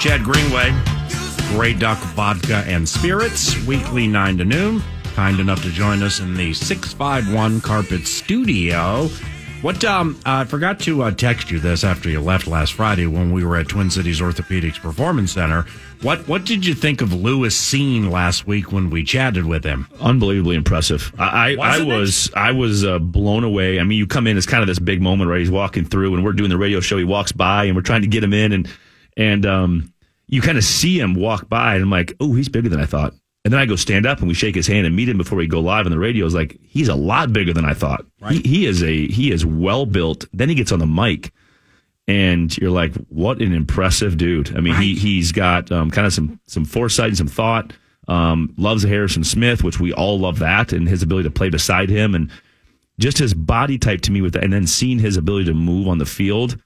Chad Greenway, Grey Duck Vodka and Spirits, weekly 9 to noon. Kind enough to join us in the 651 Carpet Studio. What, um, I forgot to uh, text you this after you left last Friday when we were at Twin Cities Orthopedics Performance Center. What, what did you think of Lewis Cine last week when we chatted with him? unbelievably impressive. I, I, I it? I was uh, blown away. I mean, you come in, it's kind of this big moment, right? He's walking through, and we're doing the radio show. He walks by, and we're trying to get him in, and and um, you kind of see him walk by, and I'm like, oh, he's bigger than I thought. And then I go stand up and we shake his hand and meet him before we go live on the radio. It's like he's a lot bigger than I thought. He, he is a he is well built. Then he gets on the mic, and you're like, what an impressive dude. I mean, he he's got um, kind of some some foresight and some thought. Um, loves Harrison Smith, which we all love that, and his ability to play beside him, and just his body type to me with that, and then seeing his ability to move on the field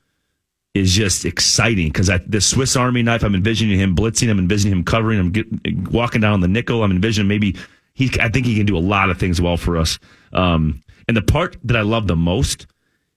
is just exciting because the Swiss Army knife. I'm envisioning him blitzing. I'm envisioning him covering. him get, walking down the nickel. I'm envisioning maybe he. I think he can do a lot of things well for us. Um, and the part that I love the most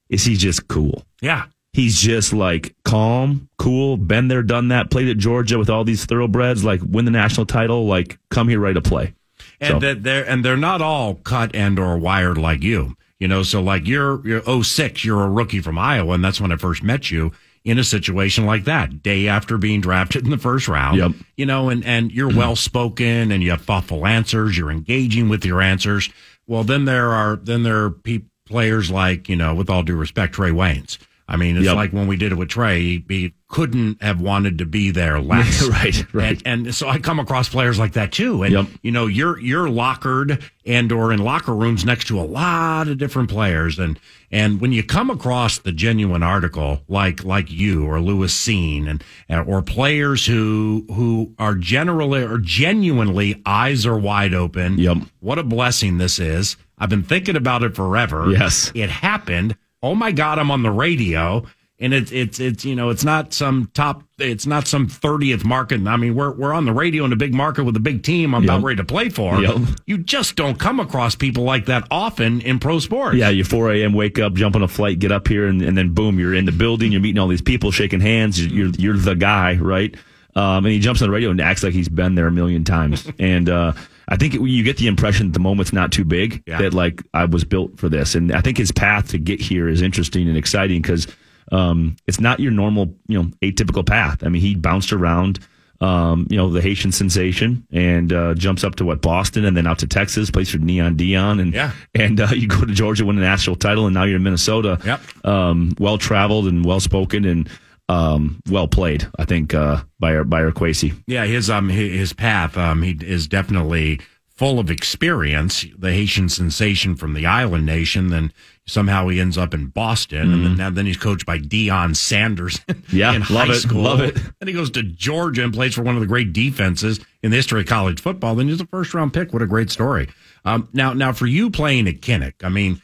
is he's just cool. Yeah. He's just like calm, cool, been there, done that, played at Georgia with all these thoroughbreds, like win the national title, like come here, ready to play. and So- that they're and they're not all cut and or wired like you. You know, so like you're you're 06, you're a rookie from Iowa, and that's when I first met you in a situation like that, day after being drafted in the first round. Yep. You know, and and you're mm-hmm. well spoken and you have thoughtful answers. You're engaging with your answers. Well, then there are then there are pe- players like you know, with all due respect, Trae Waynes. I mean, it's Yep. like when we did it with Trey, he, he couldn't have wanted to be there less. Right, right. And, and so I come across players like that too. And Yep. you know, you're you're lockered and or in locker rooms next to a lot of different players. And and when you come across the genuine article like like you or Lewis Cine and, and or players who who are generally or genuinely eyes are wide open. Yep. What a blessing this is. I've been thinking about it forever. Yes. It happened. Oh my God, I'm on the radio. And it's it's it's you know it's not some top it's not some thirtieth market. I mean we're we're on the radio in a big market with a big team I'm about ready to play for. Yep. You just don't come across people like that often in pro sports. Yeah, you 4 a.m. wake up, jump on a flight, get up here, and, and then boom, you're in the building. You're meeting all these people, shaking hands. You're you're the guy, right? Um, and he jumps on the radio and acts like he's been there a million times. and uh, I think it, you get the impression that the moment's not too big. Yeah. That like I was built for this, and I think his path to get here is interesting and exciting because um, it's not your normal, you know, atypical path. I mean, he bounced around. Um, you know, the Haitian sensation and uh, jumps up to what Boston and then out to Texas, plays for Neon Deion and Yeah. and uh, you go to Georgia, win a national title, and now you're in Minnesota. Yep. Um, well traveled and well spoken and um, well played. I think uh, by our by our Kwesi. Yeah, his um his path um he is definitely full of experience. The Haitian sensation from the island nation, then somehow he ends up in Boston, and then, now, then he's coached by Deion Sanders. Yeah, in love high it, school. love it. Then he goes to Georgia and plays for one of the great defenses in the history of college football. Then he's a first round pick. What a great story. Um, now now for you playing at Kinnick, I mean.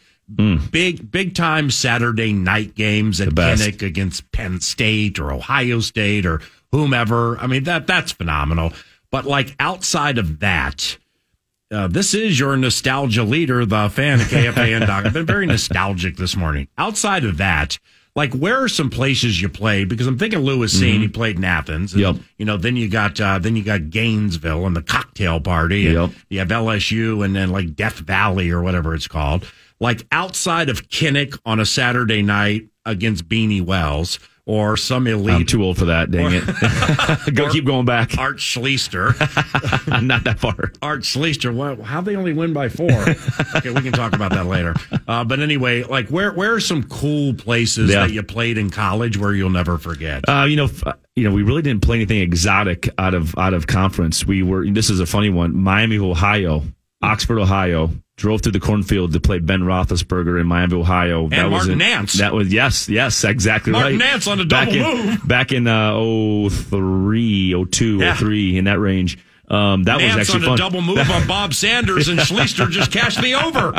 Big, big time Saturday night games at Mm. Kinnick against Penn State or Ohio State or whomever. I mean, that that's phenomenal. But like outside of that, uh, this is your nostalgia leader, the fan at KFAN. Doc. I've been very nostalgic this morning. Outside of that, like where are some places you played? Because I'm thinking Lewis Cine, he played in Athens. And, Mm-hmm. Yep. You know, then you got uh, then you got Gainesville and the cocktail party. And Yep. You have LSU and then like Death Valley or whatever it's called. Like outside of Kinnick on a Saturday night against Beanie Wells or some I'm elite too old for that. Dang it. Go keep going back. Art Schlichter. Not that far. Art Schlichter. What, how they only win by four? okay, we can talk about that later. Uh, but anyway, like where where are some cool places Yeah. that you played in college where you'll never forget? Uh, you know, f- you know, we really didn't play anything exotic out of out of conference. We were. This is a funny one. Miami, Ohio, Oxford, Ohio. Drove through the cornfield to play Ben Roethlisberger in Miami, Ohio. And Martin in, Nance. That was yes, yes, exactly Martin right. Nance on a back double in, move. back in uh, 03, 02, Yeah. 03, in that range. Um, that was actually on fun. a double move on Bob Sanders and Schlichter just cashed the over.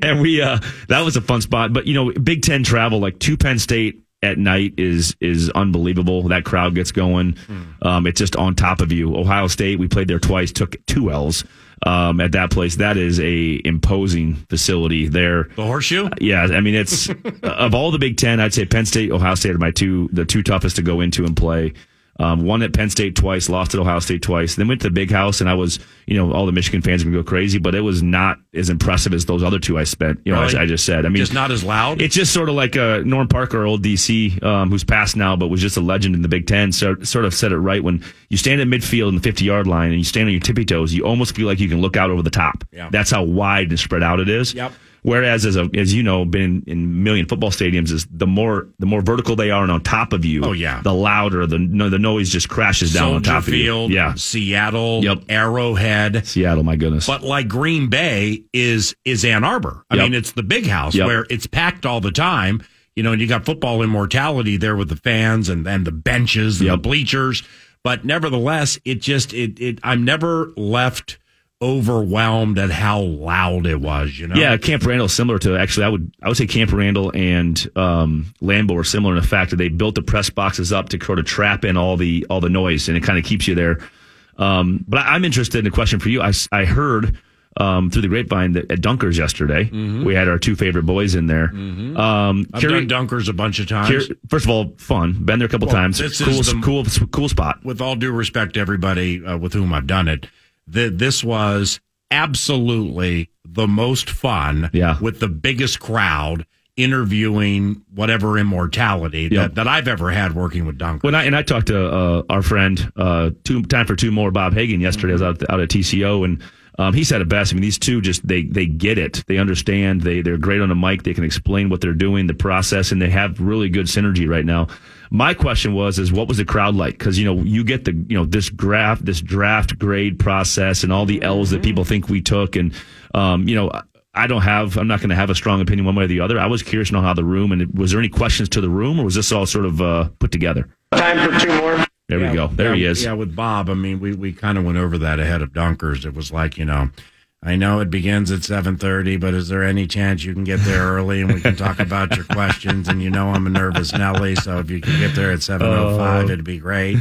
and we uh that was a fun spot but you know big ten travel like to penn state at night is is unbelievable that crowd gets going um it's just on top of you ohio state we played there twice took two l's um at that place that is a imposing facility there The horseshoe? yeah i mean it's of all the big ten i'd say penn state ohio state are my two the two toughest to go into and play um, one at Penn State twice, lost at Ohio State twice. Then went to the Big House, and I was, you know, all the Michigan fans are gonna go crazy, but it was not as impressive as those other two I spent. You know, as Really? I just said. I mean, Just not as loud? It's just sort of like uh, Norm Parker, old DC, um, who's passed now, but was just a legend in the Big Ten. So, sort of said it right when you stand at midfield in the 50 yard line and you stand on your tippy toes, you almost feel like you can look out over the top. Yeah. That's how wide and spread out it is. Yep. Whereas, as a, as you know, been in a million football stadiums, is the more the more vertical they are and on top of you, Oh, yeah. the louder the no, the noise just crashes down on top Field, of you. Yeah, Seattle, Yep. Arrowhead. Seattle, my goodness. But like Green Bay is is Ann Arbor. I Yep. mean, it's the big house Yep. where it's packed all the time. You know, and you got football immortality there with the fans and, and the benches and the bleachers. But nevertheless, it just it it I'm never left overwhelmed at how loud it was. You know, Yeah, Camp Randall similar to actually I would I would say Camp Randall and um, Lambeau are similar in the fact that they built the press boxes up to sort of trap in all the all the noise and it kind of keeps you there. Um, but I, I'm interested in a question for you. I, I heard um, through the grapevine that at Dunkers yesterday we had our two favorite boys in there. Um, I've done Dunkers a bunch of times. first of all, fun. Been there a couple Well, times. this Cool, is the- cool, cool spot. with all due respect to everybody uh, with whom I've done it, th- this was absolutely the most fun Yeah. with the biggest crowd interviewing whatever immortality Yep. that, that I've ever had working with Dunker. When I and I talked to uh, our friend uh, two time for two more Bob Hagan yesterday. I was out, out at TCO and um, he said it best. I mean, these two just they they get it. They understand. They they're great on the mic. They can explain what they're doing, the process, and they have really good synergy right now. My question was is what was the crowd like? Because you know you get the you know this graph this draft grade process and all the L's that people think we took and um, you know. I don't have. I'm not going to have a strong opinion one way or the other. I was curious to know how the room and was there any questions to the room, or was this all sort of uh, put together? Time for two more. There we go. There he is. Yeah, with Bob. I mean, we, we kind of went over that ahead of Dunkers. It was like, you know, I know it begins at 7.30, but is there any chance you can get there early and we can talk about your questions? And you know I'm a nervous Nelly, so if you could get there at 7.05, it'd be great.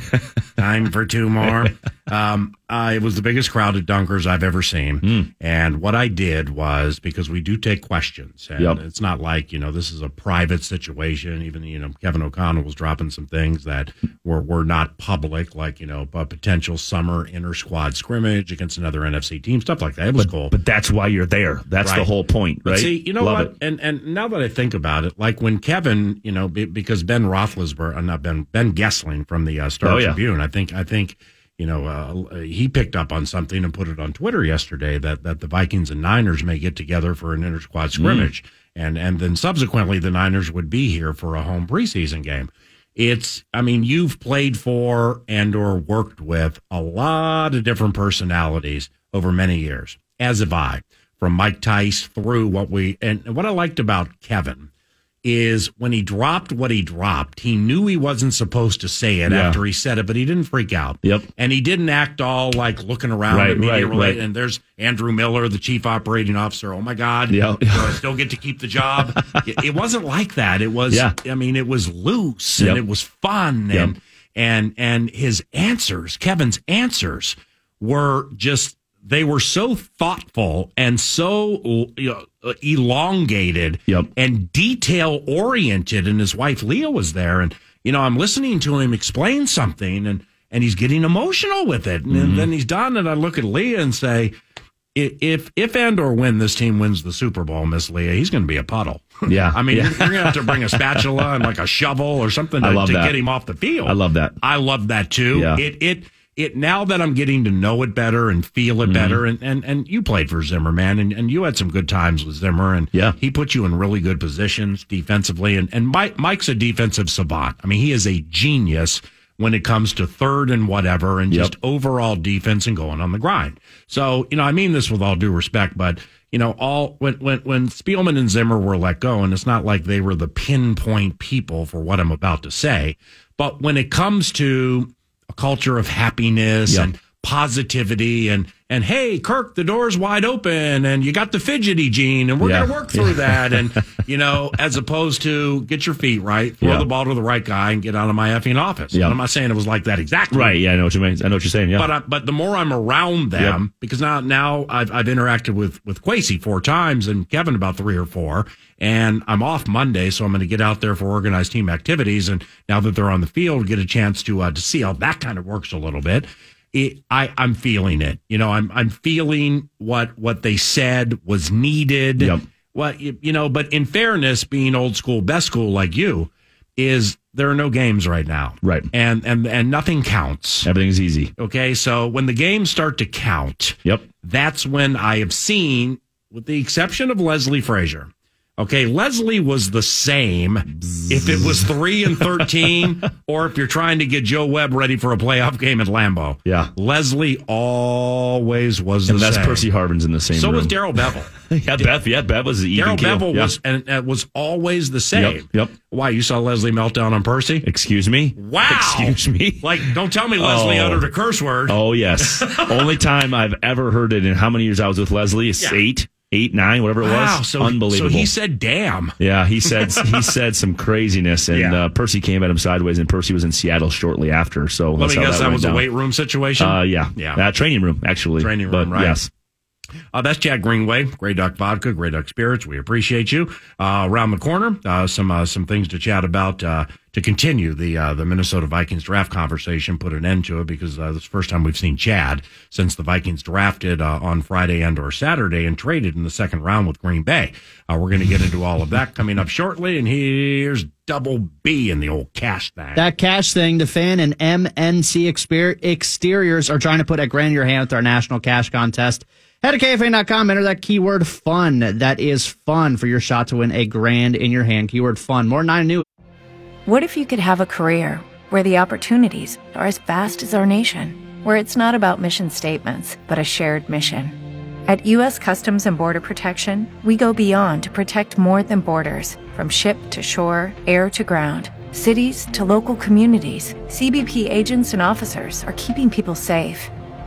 Time for two more. Um, uh, it was the biggest crowd at Dunkers I've ever seen. Hmm. And what I did was, because we do take questions, and Yep. it's not like, you know, this is a private situation. Even, you know, Kevin O'Connell was dropping some things that were, were not public, like, you know, a potential summer inter squad scrimmage against another NFC team, stuff like that. It was But that's why you're there. That's the whole point, But right? see, you know Love what? It. And and now that I think about it, like when Kevin, you know, because Ben Roethlisberger, uh, not Ben, Ben Goessling from the uh, Star Oh, yeah. Tribune, I think, I think, you know, uh, he picked up on something and put it on Twitter yesterday that that the Vikings and Niners may get together for an inter squad scrimmage, and and then subsequently the Niners would be here for a home preseason game. It's, I mean, you've played for and or worked with a lot of different personalities over many years, as have I, from Mike Tice through what we, and what I liked about Kevin is when he dropped what he dropped, he knew he wasn't supposed to say it Yeah. after he said it, but he didn't freak out. Yep. And he didn't act all like looking around Right, at media right, related. right. And there's Andrew Miller, the chief operating officer. Oh my God. Yeah. Do I still get to keep the job. it, wasn't like that. It was, Yeah. I mean, it was loose Yep. and it was fun. Yep. And, and, and his answers, Kevin's answers were just they were so thoughtful and so you know, elongated Yep. and detail oriented. And his wife Leah was there, and you know, I'm listening to him explain something, and and he's getting emotional with it, and Mm-hmm. then he's done, and I look at Leah and say. If if and or when this team wins the Super Bowl, Miss Leah, he's going to be a puddle. Yeah. I mean, Yeah. you're, going to have to bring a spatula and like a shovel or something to, to get him off the field. I love that. I love that too. Yeah. It it it now that I'm getting to know it better and feel Mm-hmm. it better, and, and and you played for Zimmer, man, and, and you had some good times with Zimmer, and Yeah. he put you in really good positions defensively, and and Mike, Mike's a defensive savant. I mean, he is a genius when it comes to third and whatever, and Yep. just overall defense and going on the grind. So you know, I mean this with all due respect, but. You know, all when when when Spielman and Zimmer were let go, and it's not like they were the pinpoint people for what I'm about to say, but when it comes to a culture of happiness Yeah. and positivity and and hey kirk the door's wide open and you got the fidgety gene and we're Yeah. gonna work through that and you know as opposed to get your feet right throw Yeah. the ball to the right guy and get out of my effing office Yeah. and i'm not saying it was like that exactly Right. Yeah. I know what you mean. I know what you're saying. Yeah. but I, but the more I'm around them, because now now I've I've interacted with with Kwesi four times and Kevin about three or four, and I'm off Monday, so I'm going to get out there for organized team activities. And now that they're on the field, get a chance to uh, to see how that kind of works a little bit. It, I I'm feeling it. You know, I'm I'm feeling what what they said was needed. Yep. What you, you know, but in fairness, being old school, best school like you, is there are no games right now, Right. And and and nothing counts. Everything's easy. Okay, so when the games start to count, Yep. that's when I have seen, with the exception of Leslie Frazier. Okay, Leslie was the same if it was three and thirteen, or if you're trying to get Joe Webb ready for a playoff game at Lambeau. Yeah. Leslie always was And the that's same. Percy Harvin's in the same So room. was Darrell Bevell. yeah, Beth, Yeah, Bev was the even Darrell. Bevell Yeah. was and uh, was always the same. Yep, yep. Why you saw Leslie melt down on Percy? Excuse me. Wow. Excuse me. Like, don't tell me Leslie Oh. uttered a curse word. Oh yes. Only time I've ever heard it in how many years I was with Leslie is Yeah. eight, eight, nine, whatever it wow. was. So Unbelievable. So he said, "Damn." yeah, he said he said some craziness, and Yeah. uh, Percy came at him sideways, and Percy was in Seattle shortly after. So Let me guess that, went was down. a weight room situation. Uh, yeah, Yeah. uh, training room actually, Training But room, right. Yes, Uh, that's Chad Greenway, Grey Duck Vodka, Grey Duck Spirits. We appreciate you. Uh, around the corner, uh, some uh, some things to chat about uh, to continue the uh, the Minnesota Vikings draft conversation. Put an end to it because this is the first time we've seen Chad since the Vikings drafted on Friday and or Saturday and traded in the second round with Green Bay. We're going to get into all of that coming up shortly. And here's Double B in the old cash thing. That cash thing, the fan and MNC exper- exteriors are trying to put at grand in your hand with our national cash contest. Head to KFA.com, enter that keyword fun. That is fun for your shot to win a grand in your hand. Keyword fun. More nine new. What if you could have a career where the opportunities are as vast as our nation, where it's not about mission statements, but a shared mission? At U.S. Customs and Border Protection, we go beyond to protect more than borders from ship to shore, air to ground, cities to local communities. CBP agents and officers are keeping people safe.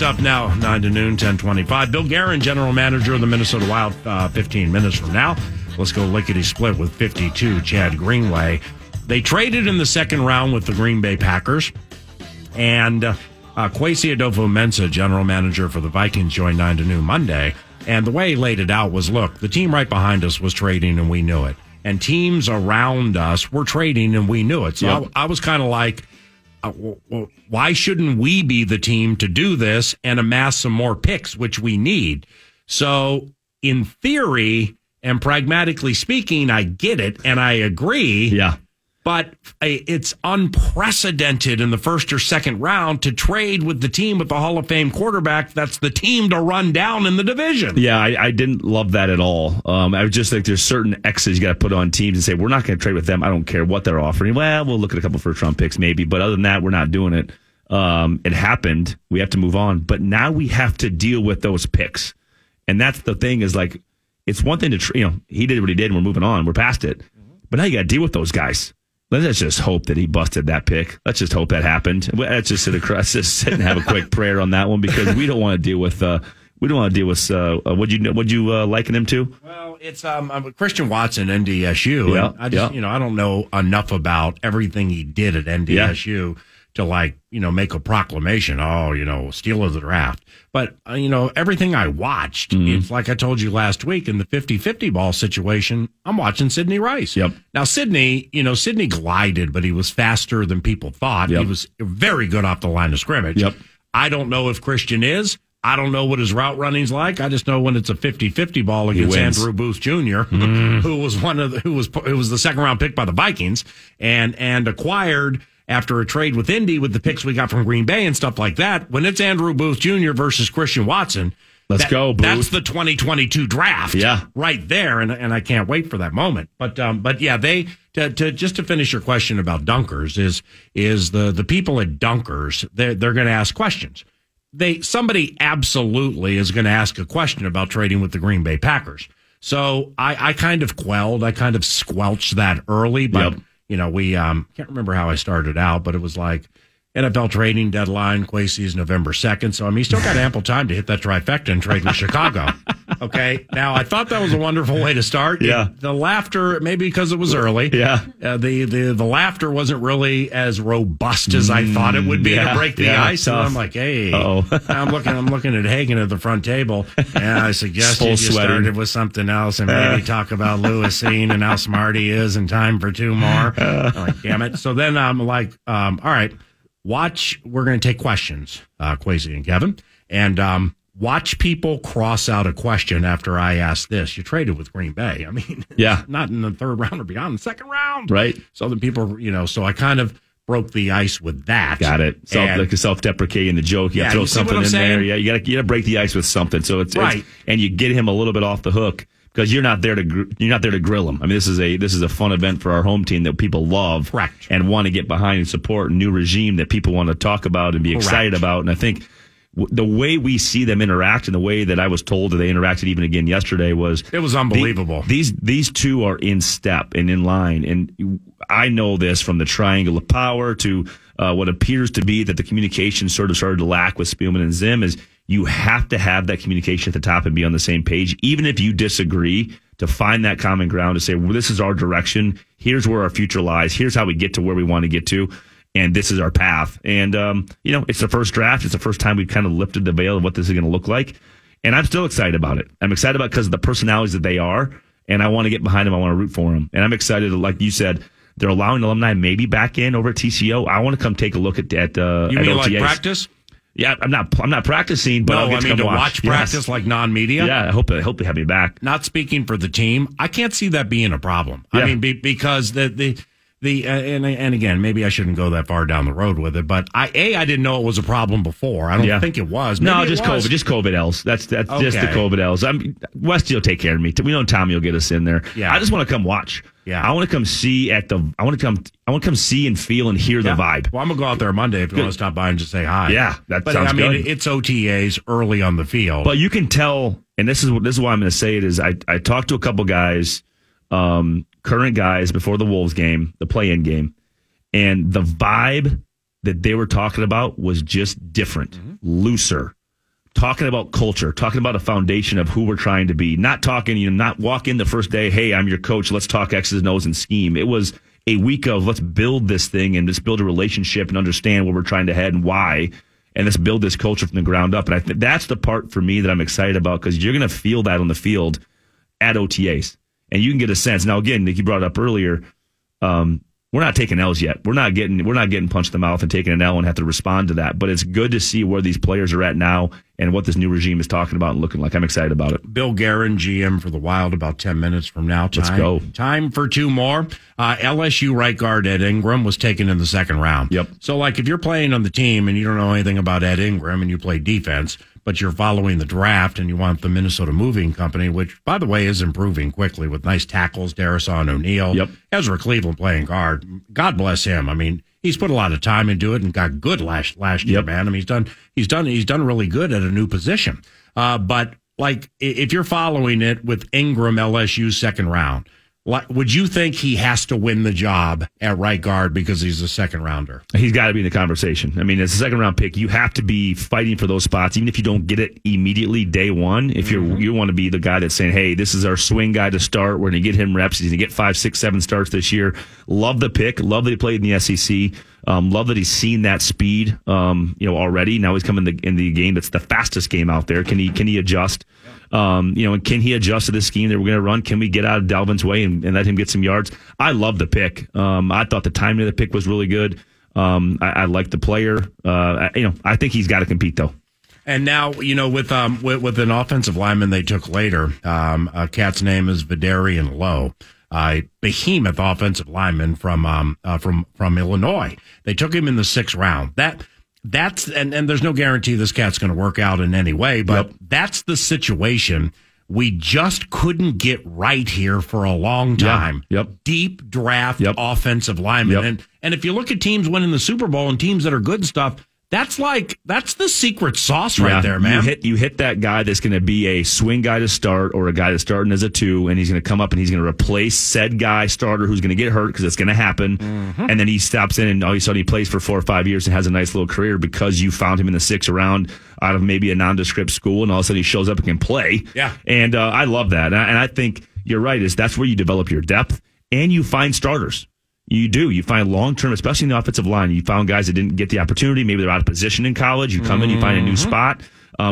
stuff now, 9 to noon, 1025. Bill Guerin, general manager of the Minnesota Wild, uh, 15 minutes from now. Let's go lickety split with 52, Chad Greenway. They traded in the second round with the Green Bay Packers. And uh, uh, Kwesi Adofo-Mensah, general manager for the Vikings, joined 9 to noon Monday. And the way he laid it out was look, the team right behind us was trading and we knew it. And teams around us were trading and we knew it. So Yep. I, I was kind of like, uh, why shouldn't we be the team to do this and amass some more picks, which we need? So, in theory and pragmatically speaking, I get it and I agree. Yeah. But it's unprecedented in the first or second round to trade with the team with the Hall of Fame quarterback. That's the team to run down in the division. Yeah, I, I didn't love that at all. Um, I just think there's certain X's you got to put on teams and say, we're not going to trade with them. I don't care what they're offering. Well, we'll look at a couple first round picks maybe, but other than that, we're not doing it. Um, it happened. We have to move on. But now we have to deal with those picks. And that's the thing is like, it's one thing to, tr- you know, he did what he did and we're moving on. We're past it. But now you got to deal with those guys. Let's just hope that he busted that pick. Let's just hope that happened. Well, Let's just sit across, just sit and have a quick prayer on that one because we don't want to deal with, uh, we don't want to deal with, uh, uh, what you, what you, uh, liken him to? Well, it's um, um, Christian Watson, NDSU. Yeah, and I just, yeah. you know, I don't know enough about everything he did at NDSU to like, you know, make a proclamation. Oh, you know, steal of the draft. But uh, you know, everything I watched, Mm-hmm. it's like I told you last week in the 50-50 ball situation. I'm watching Sidney Rice. Yep. Now, Sidney, you know, Sidney glided, but he was faster than people thought. Yep. He was very good off the line of scrimmage. Yep. I don't know if Christian is. I don't know what his route running's like. I just know when it's a 50-50 ball against. Andrew Booth Jr., who was one of the, who was who was the second round pick by the Vikings and and acquired after a trade with Indy with the picks we got from Green Bay and stuff like that. When it's Andrew Booth Jr. versus Christian Watson, Let's go, Booth. That's the 2022 draft. Yeah. right there, and and I can't wait for that moment. But um, but yeah, they to, to just to finish your question about Dunkers is is the the people at Dunkers they're they're going to ask questions. They somebody absolutely is going to ask a question about trading with the Green Bay Packers. So I I kind of quelled, I kind of squelched that early, but Yep. You know we um can't remember how I started out, but it was like. NFL trading deadline, Kwesi is November 2nd. So, I mean, he's still got ample time to hit that trifecta and trade with Chicago. Okay. Now, I thought that was a wonderful way to start. Yeah. The laughter, maybe because it was early. Yeah. Uh, the, the, the laughter wasn't really as robust as I thought it would be yeah, to break the yeah, ice. And. I'm like, hey, Uh-oh. I'm looking, I'm looking at Hagen at the front table and I suggest Full you sweating. started with something else and maybe talk about Lewis Cine and how smart he is and time for two more. I'm like, damn it. So then I'm like, um, all right, watch. We're going to take questions, uh, Kwesi and Kevin, and um, watch people cross out a question after I ask this. You traded with Green Bay. I mean, Yeah. not in the third round or beyond, the second round, Right. So then people, you know, so I kind of broke the ice with that. Got it. Self, And- like a self-deprecating the joke. You Yeah, throw you something in there. Yeah, you got to you got to break the ice with something. So it's, it's- Right. and you get him a little bit off the hook because you're not there to gr- you're not there to grill him. I mean, this is a this is a fun event for our home team that people love, Correct. and want to get behind and support a new regime that people want to talk about and be Correct. excited about. And I think the way we see them interact and the way that I was told that they interacted even again yesterday was It was unbelievable. the- these these two are in step and in line, and I know this from the triangle of power to uh, what appears to be that the communication sort of started to lack with Spielman and Zim is you have to have that communication at the top and be on the same page, even if you disagree. To find that common ground to say, well, this is our direction. Here's where our future lies. Here's how we get to where we want to get to. And this is our path. And, um, you know, it's the first draft. It's the first time we've kind of lifted the veil of what this is going to look like. And I'm still excited about it. I'm excited about because of the personalities that they are. And I want to get behind them. I want to root for them. And I'm excited, like you said, they're allowing alumni maybe back in over at TCO. I want to come take a look at, at, uh, you at mean like practice? Yeah, I'm not, I'm not practicing, but no, I'll get I to mean come to watch, Yes. practice like non-media. Yeah, I hope, I hope they have me back. not speaking for the team, I can't see that being a problem. I mean, be, because the the the uh, and and again, maybe I shouldn't go that far down the road with it, but I a I didn't know it was a problem before. I don't Yeah. think it was. No, Maybe it just was. COVID, just COVID L's. That's that's just the COVID L's. I'm Westy will take care of me. We know Tommy will get us in there. Yeah. I just want to come watch. Yeah. I want to come see at the. I want to come. I want to come see and feel and hear Yeah. the vibe. Well, I'm gonna go out there Monday if you want to stop by and just say hi. Yeah, that but sounds I mean, good. it's OTAs early on the field. But you can tell, and this is what this is why I'm going to say it is. I I talked to a couple guys, um, current guys before the Wolves game, the play-in game, and the vibe that they were talking about was just different, looser. Talking about culture, talking about a foundation of who we're trying to be. Not talking, you know, not walk in the first day, hey, I'm your coach, let's talk X's and O's and scheme. It was a week of let's build this thing and let's build a relationship and understand where we're trying to head and why and let's build this culture from the ground up. And I think that's the part for me that I'm excited about because you're going to feel that on the field at OTAs, and you can get a sense. Now, again, Nick, you brought it up earlier. Um, we're not taking L's yet. We're not getting we're not getting punched in the mouth and taking an L and have to respond to that. But it's good to see where these players are at now and what this new regime is talking about and looking like. I'm excited about it. Bill Guerin, GM for the Wild, about 10 minutes from now. Time, Let's go. Time for two more. Uh, LSU right guard Ed Ingram was taken in the second round. Yep. So, like, if you're playing on the team and you don't know anything about Ed Ingram and you play defense, but you're following the draft and you want the Minnesota Moving Company, which, by the way, is improving quickly with nice tackles, Darrisaw O'Neill, Yep. Ezra Cleveland playing guard. God bless him. I mean, he's put a lot of time into it and got good last last year, Yep. man. I mean, he's done he's done he's done really good at a new position. Uh, but like, if you're following it with Ingram, LSU second round, would you think he has to win the job at right guard because he's a second rounder? He's got to be in the conversation. I mean, as a second round pick, you have to be fighting for those spots, even if you don't get it immediately day one. If you're mm-hmm. you want to be the guy that's saying, "Hey, this is our swing guy to start. We're going to get him reps. He's going to get five, six, seven starts this year." Love the pick. Love that he played in the SEC. Um, love that he's seen that speed. Um, you know already. Now he's coming in the, in the game that's the fastest game out there. Can he can he adjust? Um, you know, and can he adjust to the scheme that we're going to run? Can we get out of Dalvin's way and, and let him get some yards? I love the pick. Um, I thought the timing of the pick was really good. Um, I, I like the player. Uh, I, you know, I think he's got to compete though. And now, you know, with um with, with an offensive lineman they took later, um, a cat's name is Vederian Lowe, a behemoth offensive lineman from um uh, from from Illinois. They took him in the sixth round. That that's and and there's no guarantee this cat's going to work out in any way, but Yep. that's the situation. We just couldn't get right here for a long time. Yep. Deep draft Yep. offensive lineman. Yep. And and if you look at teams winning the Super Bowl and teams that are good and stuff, that's like that's the secret sauce right Yeah, there, man. You hit you hit that guy that's going to be a swing guy to start, or a guy that's starting as a two, and he's going to come up and he's going to replace said guy starter who's going to get hurt because it's going to happen, Mm-hmm. and then he stops in and all of a sudden he plays for four or five years and has a nice little career because you found him in the sixth round out of maybe a nondescript school, and all of a sudden he shows up and can play. Yeah. and uh, I love that, and I, and I think you're right. Is that's where you develop your depth and you find starters. You do. You find long term, especially in the offensive line. You found guys that didn't get the opportunity. Maybe they're out of position in college. You come in, you find a new Mm-hmm. spot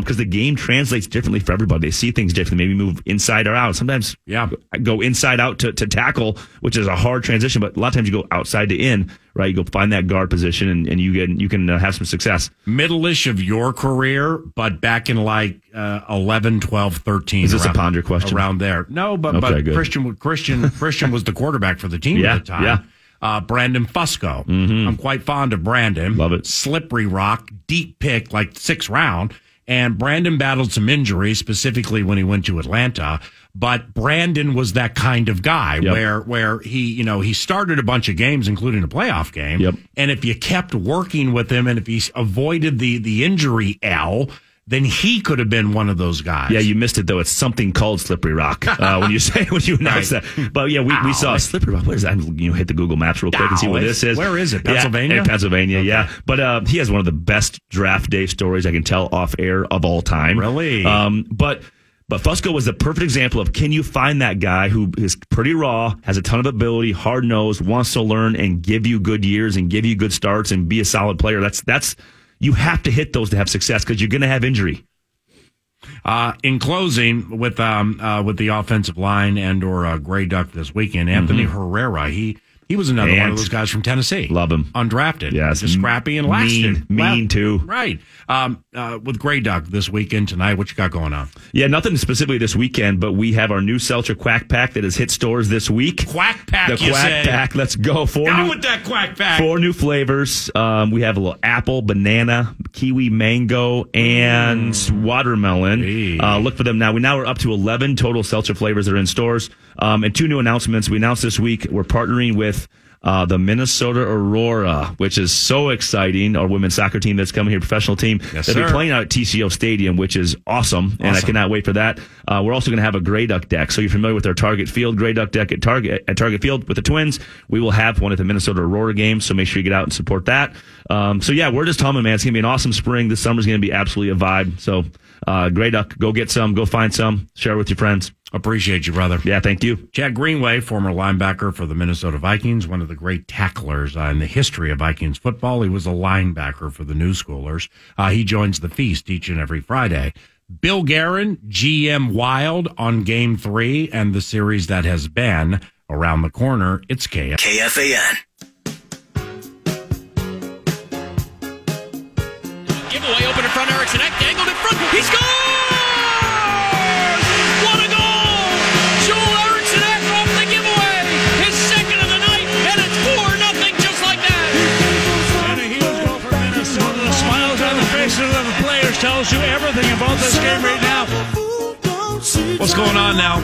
because the game translates differently for everybody. They see things differently. Maybe move inside or out. Sometimes, Yeah. go inside out to, to tackle, which is a hard transition. But a lot of times you go outside to in. Right, you go find that guard position, and, and you get you can uh, have some success. middle-ish of your career, but back in like uh, 11, 12, 13. Is this a ponder question? Around there. No, but, Okay, but good. Christian, Christian, Christian was the quarterback for the team Yeah, at the time. yeah. Mm-hmm. Uh, Brandon Fusco. I'm quite fond of Brandon. Love it. Slippery rock, deep pick, like sixth round. And Brandon battled some injuries, specifically when he went to Atlanta. But Brandon was that kind of guy Yep. where where he, you know, he started a bunch of games, including a playoff game. Yep. And if you kept working with him and if he avoided the the injury L, then he could have been one of those guys. Yeah, you missed it though. It's something called slippery rock uh, when you say when you announce Right. that. But yeah, we, we saw slippery rock. What is that? You know, hit the Google Maps real quick and see where this is. where is it? Yeah, Pennsylvania? in Pennsylvania, yeah. But uh, he has one of the best draft day stories I can tell off air of all time. Really? Um, but. But Fusco was the perfect example of can you find that guy who is pretty raw, has a ton of ability, hard nosed, wants to learn and give you good years and give you good starts and be a solid player. That's that's you have to hit those to have success because you're going to have injury. Uh, in closing, with um uh, with the offensive line and or uh, Gray Duck this weekend, Anthony Herrera, he he was another one of. Those guys from Tennessee. Love him. undrafted. Yes. just scrappy and Mean, lasted. mean, Well, too. Right. Um, uh, with Gray Duck this weekend tonight, what you got going on? Yeah, nothing specifically this weekend, but we have our new Seltzer Quack Pack that has hit stores this week. Quack pack. the Quack say. Pack. Let's go. Four Down new, with that quack pack. four new flavors. Um, we have a little apple, banana, kiwi, mango, and watermelon. Uh, look for them now. We now are up to 11 total seltzer flavors that are in stores. Um, and two new announcements. We announced this week we're partnering with uh, the Minnesota Aurora, which is so exciting. Our women's soccer team that's coming here, professional team. Yes, They'll be playing out at TCO Stadium, which is awesome, and I cannot wait for that. Uh, we're also going to have a Gray Duck deck. So you're familiar with our Target Field Gray Duck deck at Target at Target Field with the Twins. We will have one at the Minnesota Aurora game, so make sure you get out and support that. Um, so yeah, we're just humming, man. It's going to be an awesome spring. This summer's going to be absolutely a vibe. So uh, Gray Duck, go get some, go find some, share it with your friends. Appreciate you, brother. Yeah, thank you. Chad Greenway, former linebacker for the Minnesota Vikings, one of the great tacklers uh, in the history of Vikings football. He was a linebacker for the new schoolers. Uh, he joins the feast each and every Friday. Bill Guerin, GM Wild on game three and the series that has been around the corner. It's KF. KFAN. Giveaway. Open in front, Eriksson Ek dangled in front. He scores! What a goal! Joel Eriksson Ek off the giveaway. His second of the night, and it's 4 nothing just like that. And a huge goal for Minnesota. The smiles on the faces of the players tells you everything about this game right now. What's going on now?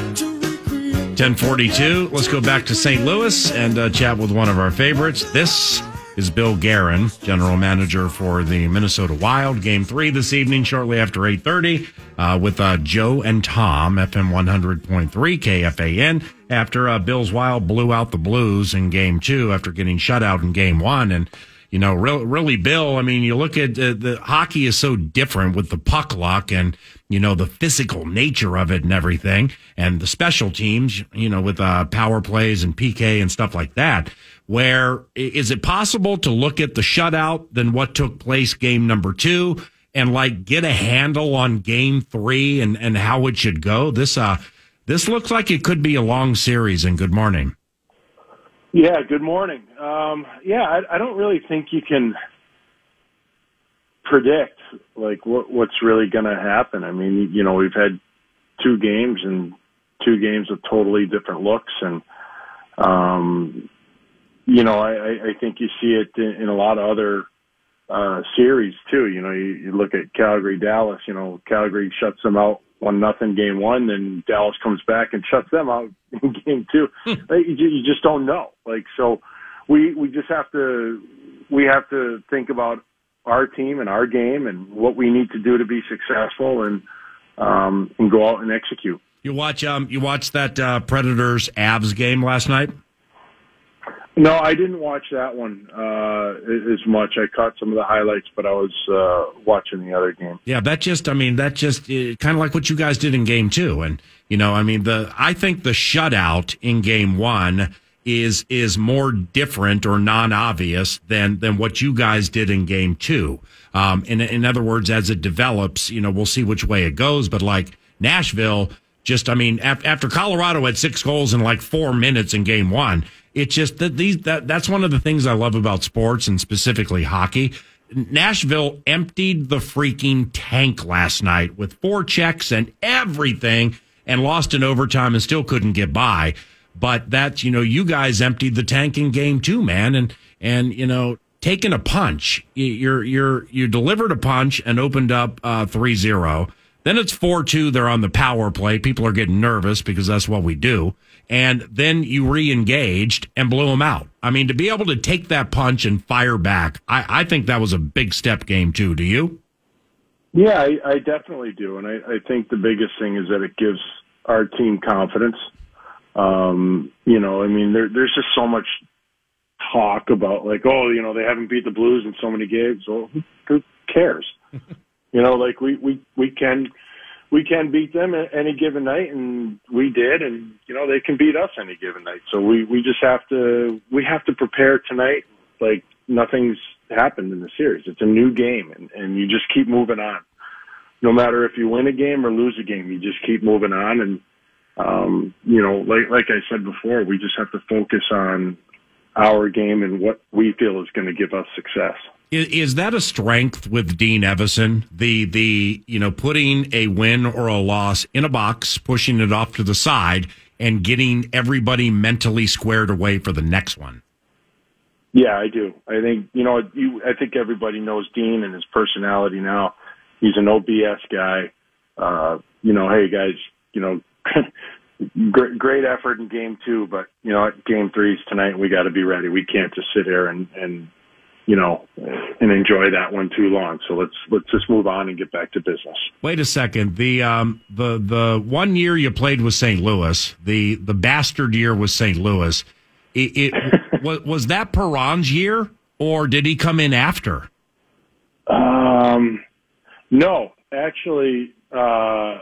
1042. Let's go back to St. Louis and uh, chat with one of our favorites. This is Bill Guerin, general manager for the Minnesota Wild. Game three this evening, shortly after 8.30, uh, with uh, Joe and Tom, FM 100.3 KFAN, after uh, Bill's Wild blew out the Blues in game two after getting shut out in game one. And you know, really, really, Bill, I mean, you look at uh, the hockey is so different with the puck luck and, you know, the physical nature of it and everything and the special teams, you know, with uh, power plays and PK and stuff like that. Where is it possible to look at the shutout than what took place game number two and like get a handle on game three and, and how it should go? This, uh, this looks like it could be a long series and good morning. Yeah, good morning. Um, yeah, I, I don't really think you can predict like what what's really going to happen. I mean, you know, we've had two games and two games with totally different looks, and um, you know, I, I I think you see it in, in a lot of other uh, series too. You know, you, you look at Calgary, Dallas. You know, Calgary shuts them out one nothing game one, then Dallas comes back and shuts them out in game two. Like, you, you just don't know. Like so, we we just have to we have to think about our team and our game and what we need to do to be successful and um, and go out and execute. You watch, um, you watched that uh, Predators Avs game last night. No, I didn't watch that one uh, as much. I caught some of the highlights, but I was uh, watching the other game. Yeah, that just, I mean, that just uh, kind of like what you guys did in game two. And, you know, I mean, the, I think the shutout in game one is, is more different or non-obvious than, than what you guys did in game two. Um, in, in other words, as it develops, you know, we'll see which way it goes. But like Nashville, just, I mean, af- after Colorado had six goals in like four minutes in game one, it's just that these, that, that's one of the things I love about sports and specifically hockey. Nashville emptied the freaking tank last night with four checks and everything and lost in overtime and still couldn't get by. But that's, you know, you guys emptied the tank in game two, man. And, and, you know, taking a punch, you're, you're, you delivered a punch and opened up, uh, 3-0. Then it's 4-2. They're on the power play. People are getting nervous because that's what we do. And then you re-engaged and blew them out. I mean, to be able to take that punch and fire back, I, I think that was a big step game too. Do you? Yeah, I, I definitely do, and I, I think the biggest thing is that it gives our team confidence. Um, you know, I mean, there, there's just so much talk about like, oh, you know, they haven't beat the Blues in so many games. Well, who, who cares? you know, like we we we can we can beat them any given night, and we did, and you know they can beat us any given night. So we we just have to we have to prepare tonight like nothing's happened in the series. It's a new game, and and you just keep moving on. No matter if you win a game or lose a game, you just keep moving on, and um, you know, like like I said before, we just have to focus on our game and what we feel is going to give us success. Is, is that a strength with Dean Evason? The the you know putting a win or a loss in a box, pushing it off to the side, and getting everybody mentally squared away for the next one. Yeah, I do. I think you know. You, I think everybody knows Dean and his personality now. He's an OBS guy. Uh, you know, hey guys, you know, great, great effort in game two, but you know, game three's tonight. We got to be ready. We can't just sit here and and you know and enjoy that one too long. So let's let's just move on and get back to business. Wait a second. The um the the one year you played with St. Louis, the the bastard year was St. Louis. It, it was was that Perron's year, or did he come in after? Um, no, actually, uh,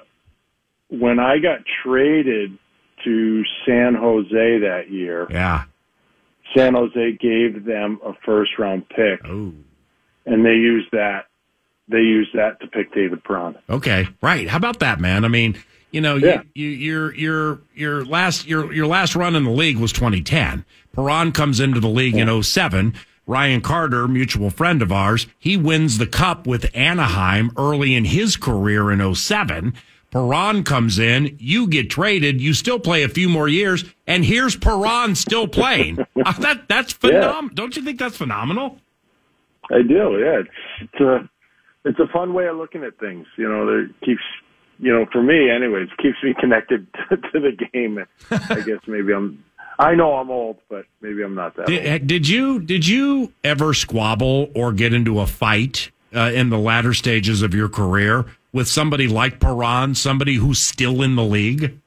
when I got traded to San Jose that year, Yeah. San Jose gave them a first round pick, Oh. and they used that. They used that to pick David Perron. Okay. Right. How about that, man? I mean, you know, Yeah. you, you, your your your last your your last run in the league was 2010. Perron comes into the league in 07. Ryan Carter, mutual friend of ours, he wins the cup with Anaheim early in his career in 07. Perron comes in, you get traded, you still play a few more years, and here's Perron still playing. Uh, that that's phenomenal. Don't you think that's phenomenal? I do. Yeah, it's it's a it's a fun way of looking at things. You know, there keeps you know for me, anyways, keeps me connected to, to the game. I guess maybe I'm. I know I'm old, but maybe I'm not that. old. Did, did you did you ever squabble or get into a fight uh, in the latter stages of your career with somebody like Perron, somebody who's still in the league?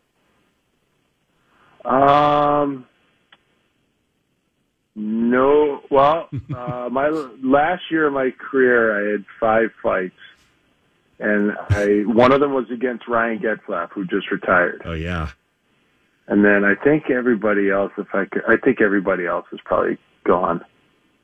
Um, no. Well, uh, my last year of my career, I had five fights, and I one of them was against Ryan Getzlaf, who just retired. Oh yeah. And then I think everybody else, if I could, I think everybody else is probably gone.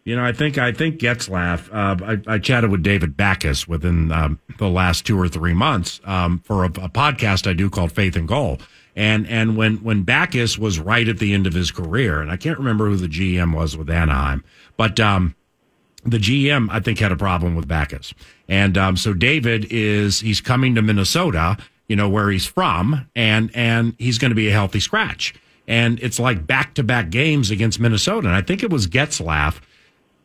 You know, I think I think Getzlaf. Uh, I, I chatted with David Backes within um, the last two or three months um, for a, a podcast I do called Faith and Goal. And and when when Backes was right at the end of his career, and I can't remember who the GM was with Anaheim, but um, the GM I think had a problem with Backes, and um, so David is he's coming to Minnesota, you know where he's from, and and he's going to be a healthy scratch, and it's like back to back games against Minnesota, and I think it was Getzlaf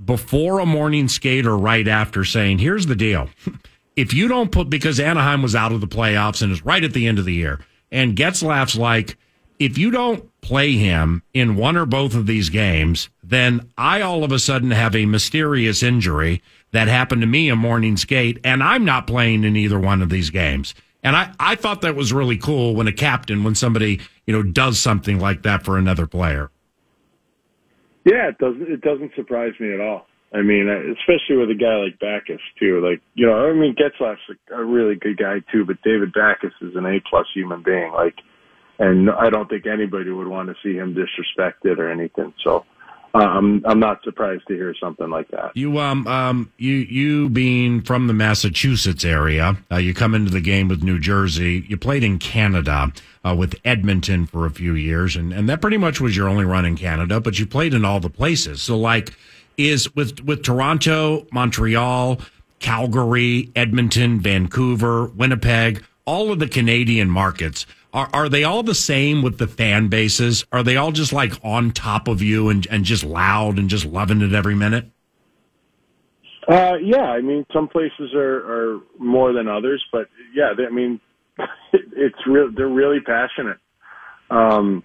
before a morning skate or right after saying, here's the deal. If you don't put, because Anaheim was out of the playoffs and is right at the end of the year, and Getzlaf's like, if you don't play him in one or both of these games, then I all of a sudden have a mysterious injury that happened to me a morning skate, and I'm not playing in either one of these games. And I, I thought that was really cool when a captain, when somebody, you know, does something like that for another player. Yeah, it doesn't it doesn't surprise me at all. I mean, especially with a guy like Backes too. Like you know, I mean, Getzlaf's a, a really good guy too, but David Backes is an A plus human being. Like, and I don't think anybody would want to see him disrespected or anything. So. I'm I'm not surprised to hear something like that. You um um you you being from the Massachusetts area, uh, you come into the game with New Jersey. You played in Canada uh, with Edmonton for a few years, and and that pretty much was your only run in Canada. But you played in all the places. So like, is with with Toronto, Montreal, Calgary, Edmonton, Vancouver, Winnipeg, all of the Canadian markets. Are, are they all the same with the fan bases? Are they all just like on top of you and, and just loud and just loving it every minute? Uh, yeah, I mean, some places are, are more than others, but yeah, they, I mean, it's real. They're really passionate. Um,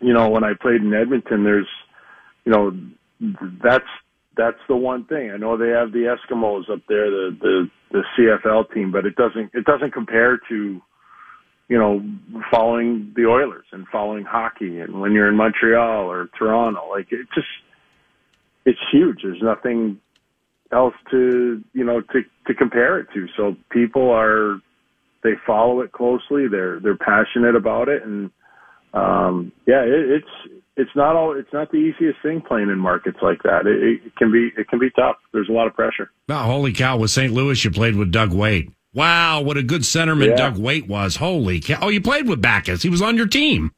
you know, when I played in Edmonton, there's, you know, that's that's the one thing. I know they have the Eskimos up there, the the the CFL team, but it doesn't it doesn't compare to you know following the Oilers and following hockey and when you're in Montreal or Toronto, like it just it's huge. There's nothing else to you know to to compare it to. So people are they follow it closely. They're they're passionate about it, and um, yeah, it, it's it's not all it's not the easiest thing playing in markets like that. It, it can be it can be tough. There's a lot of pressure. Oh, holy cow! With St. Louis, you played with Doug Weight. Wow, what a good centerman Yeah. Doug Weight was. Holy cow! Oh, you played with Backes. He was on your team.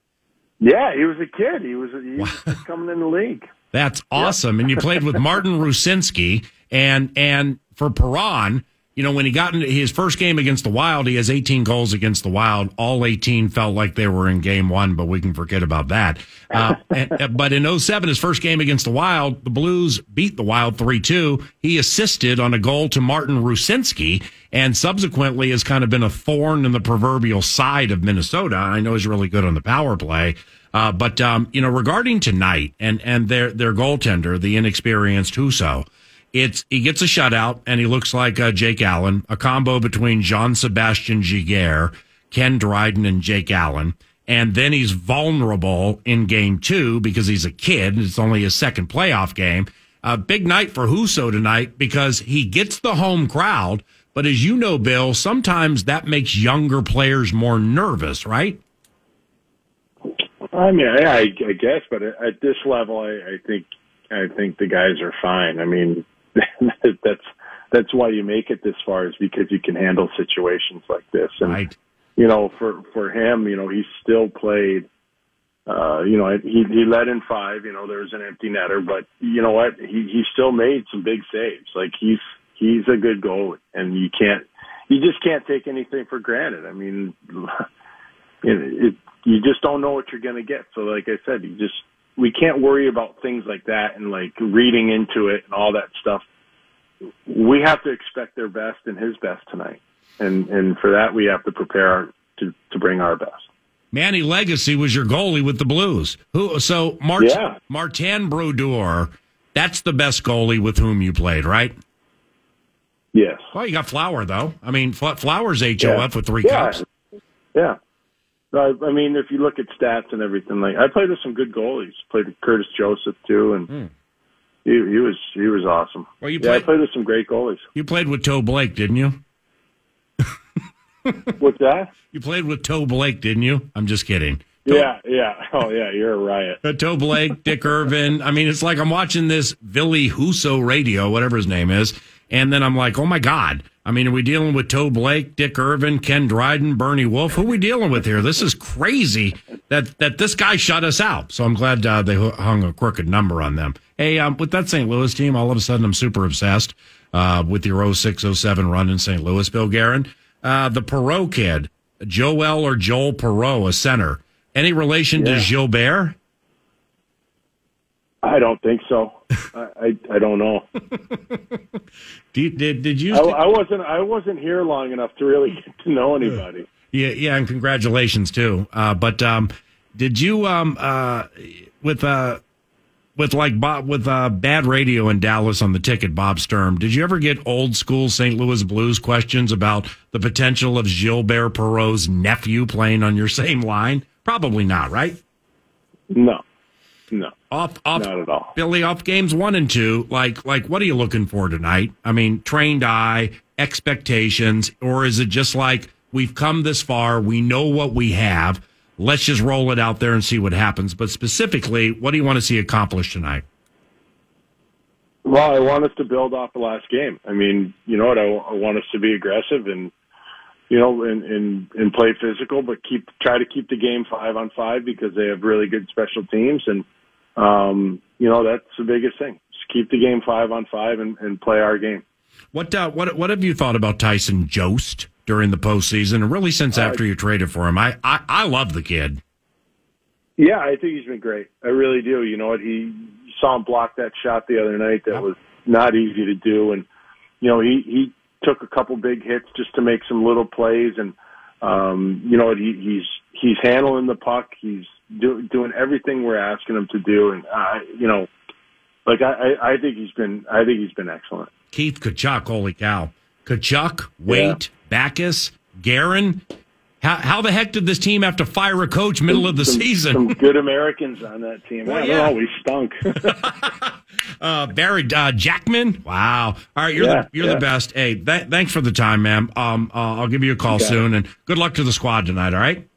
Yeah, he was a kid. He was he was coming in the league. That's awesome. And you played with Martin Rucinsky and and for Perron, you know, when he got into his first game against the Wild, he has 18 goals against the Wild. All 18 felt like they were in game one, but we can forget about that. Uh, and- but in 07, his first game against the Wild, the Blues beat the Wild 3 2. He assisted on a goal to Martin Rucinsky and subsequently has kind of been a thorn in the proverbial side of Minnesota. I know he's really good on the power play. Uh, but um, you know, regarding tonight and and their their goaltender, the inexperienced Husso, it's he gets a shutout and he looks like uh, Jake Allen, a combo between Jean Sebastian Giguere, Ken Dryden, and Jake Allen. And then he's vulnerable in game two because he's a kid. It's only his second playoff game. A big night for Husso tonight because he gets the home crowd. But as you know, Bill, sometimes that makes younger players more nervous, right? I mean, I, I guess, but at at this level, I, I think I think the guys are fine. I mean, that's that's why you make it this far is because you can handle situations like this. And Right. you know, for for him, you know, he still played Uh, you know, he he led in five. You know, there was an empty netter, but you know what? He he still made some big saves. Like he's he's a good goalie, and you can't you just can't take anything for granted. I mean, it, it, you just don't know what you're going to get. So, like I said, you just we can't worry about things like that and like reading into it and all that stuff. We have to expect their best and his best tonight, and and for that we have to prepare our, to to bring our best. Manny Legace was your goalie with the Blues. Who? So Mart- Yeah. Martin Brodeur, that's the best goalie with whom you played, right? Yes. Well, you got Flower though. I mean, Fl- Flowers HOF Yeah. with three Yeah. cups. Yeah. I, I mean, if you look at stats and everything, like I played with some good goalies. Played with Curtis Joseph too, and hmm. he, he was he was awesome. Well, you yeah, I played- played with some great goalies. You played with Toe Blake, didn't you? What's that? You played with Toe Blake, didn't you? I'm just kidding. Yeah, yeah. Oh, yeah. You're a riot. Toe Blake, Dick Irvin. I mean, it's like I'm watching this Billy Husso radio, whatever his name is, and then I'm like, oh my god. I mean, are we dealing with Toe Blake, Dick Irvin, Ken Dryden, Bernie Wolfe? Who are we dealing with here? This is crazy that that this guy shut us out. So I'm glad uh, they hung a crooked number on them. Hey, um, with that St. Louis team, all of a sudden I'm super obsessed uh, with your 0607 run in St. Louis, Bill Guerin. Uh, the Perrault kid, Joel or Joel Perrault, a center. Any relation Yeah. to Gilbert? I don't think so. I, I I don't know. Did, did, did you? I, I wasn't I wasn't here long enough to really get to know anybody. Yeah, yeah, and congratulations too. Uh, but um, did you um uh with uh with like Bob with uh bad radio in Dallas on the ticket, Bob Sturm? Did you ever get old school St. Louis Blues questions about the potential of Gilbert Perreault's nephew playing on your same line? Probably not, right? No, no, Off, off, not at all. Billy, off games one and two, like, like, what are you looking for tonight? I mean, trained eye, expectations, or is it just like we've come this far, we know what we have, let's just roll it out there and see what happens? But specifically, what do you want to see accomplished tonight? Well, I want us to build off the last game. I mean, you know what? I, I want us to be aggressive and you know and, and and play physical, but keep try to keep the game five on five because they have really good special teams and um, you know that's the biggest thing. Just keep the game five on five and, and play our game. What, uh, what, what have you thought about Tyson Jost during the postseason, and really since after you traded for him? I, I, I love the kid. Yeah, I think he's been great. I really do. You know what? He saw him block that shot the other night. That was not easy to do, and you know he he took a couple big hits just to make some little plays, and um, you know what? He, he's he's handling the puck. He's do, doing everything we're asking him to do, and uh, you know, like I, I I think he's been I think he's been excellent. Keith Tkachuk, holy cow. Tkachuk, Weight, Backes, Guerin. How, how the heck did this team have to fire a coach middle of the some, season? Some good Americans on that team. Well, I yeah. We stunk. Uh, Barry uh, Jackman. Wow. All right, you're Yeah, the you're yeah. the best. Hey, th- thanks for the time, ma'am. Um, uh, I'll give you a call soon, and good luck to the squad tonight. All right.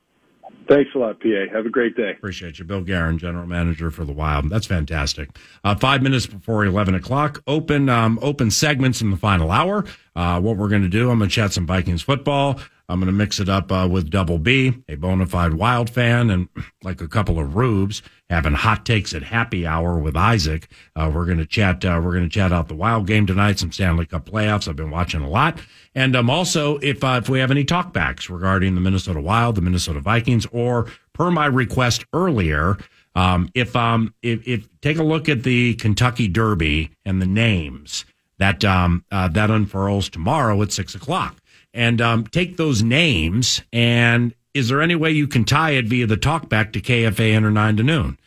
Thanks a lot, PA. Have a great day. Appreciate you, Bill Guerin, general manager for the Wild. That's fantastic. Uh, five minutes before eleven o'clock, open um, open segments in the final hour. Uh, what we're going to do, I'm going to chat some Vikings football. I'm going to mix it up uh, with Double B, a bona fide Wild fan, and like a couple of rubes having hot takes at happy hour with Isaac. Uh, we're going to chat. Uh, we're going to chat out the Wild game tonight, some Stanley Cup playoffs. I've been watching a lot, and um, also if uh, if we have any talkbacks regarding the Minnesota Wild, the Minnesota Vikings, or per my request earlier, um, if um if, if take a look at the Kentucky Derby and the names that um uh, that unfurls tomorrow at six o'clock, and um take those names and is there any way you can tie it via the talkback to KFAN or nine to noon,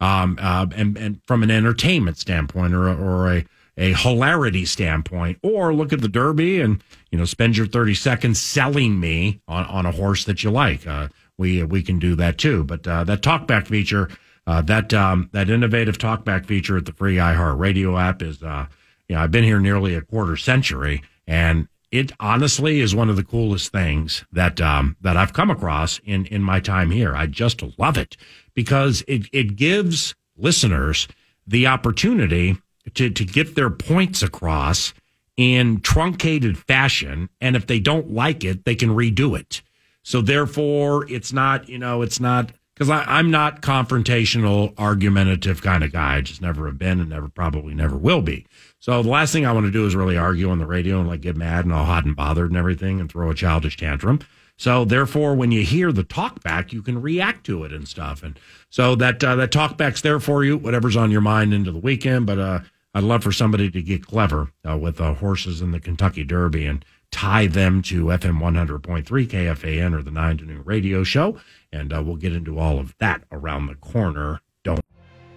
um uh, and and from an entertainment standpoint or or a a hilarity standpoint, or look at the Derby and you know spend your thirty seconds selling me on, on a horse that you like. Uh, we we can do that too. But uh, that talkback feature, uh, that um, that innovative talkback feature at the free iHeartRadio app is, uh, you know, I've been here nearly a quarter century, and it honestly is one of the coolest things that um, that I've come across in in my time here. I just love it because it it gives listeners the opportunity to to get their points across in truncated fashion, and if they don't like it, they can redo it. So therefore, it's not, you know, it's not because I'm not confrontational, argumentative kind of guy. I just never have been and never probably never will be. So the last thing I want to do is really argue on the radio and like get mad and all hot and bothered and everything and throw a childish tantrum. So therefore, when you hear the talk back, you can react to it and stuff. And so that uh, that talk back's there for you, whatever's on your mind into the weekend. But uh, I'd love for somebody to get clever uh, with uh, horses in the Kentucky Derby and tie them to FM 100.3 KFAN or the 9 to noon radio show. And uh, we'll get into all of that around the corner. Don't.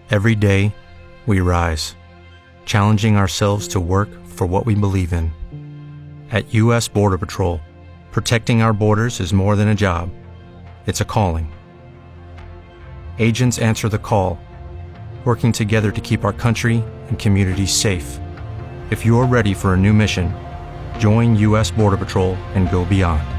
Every day, we rise, challenging ourselves to work for what we believe in. At U.S. Border Patrol, protecting our borders is more than a job, it's a calling. Agents answer the call, working together to keep our country and communities safe. If you're ready for a new mission, join U.S. Border Patrol and go beyond.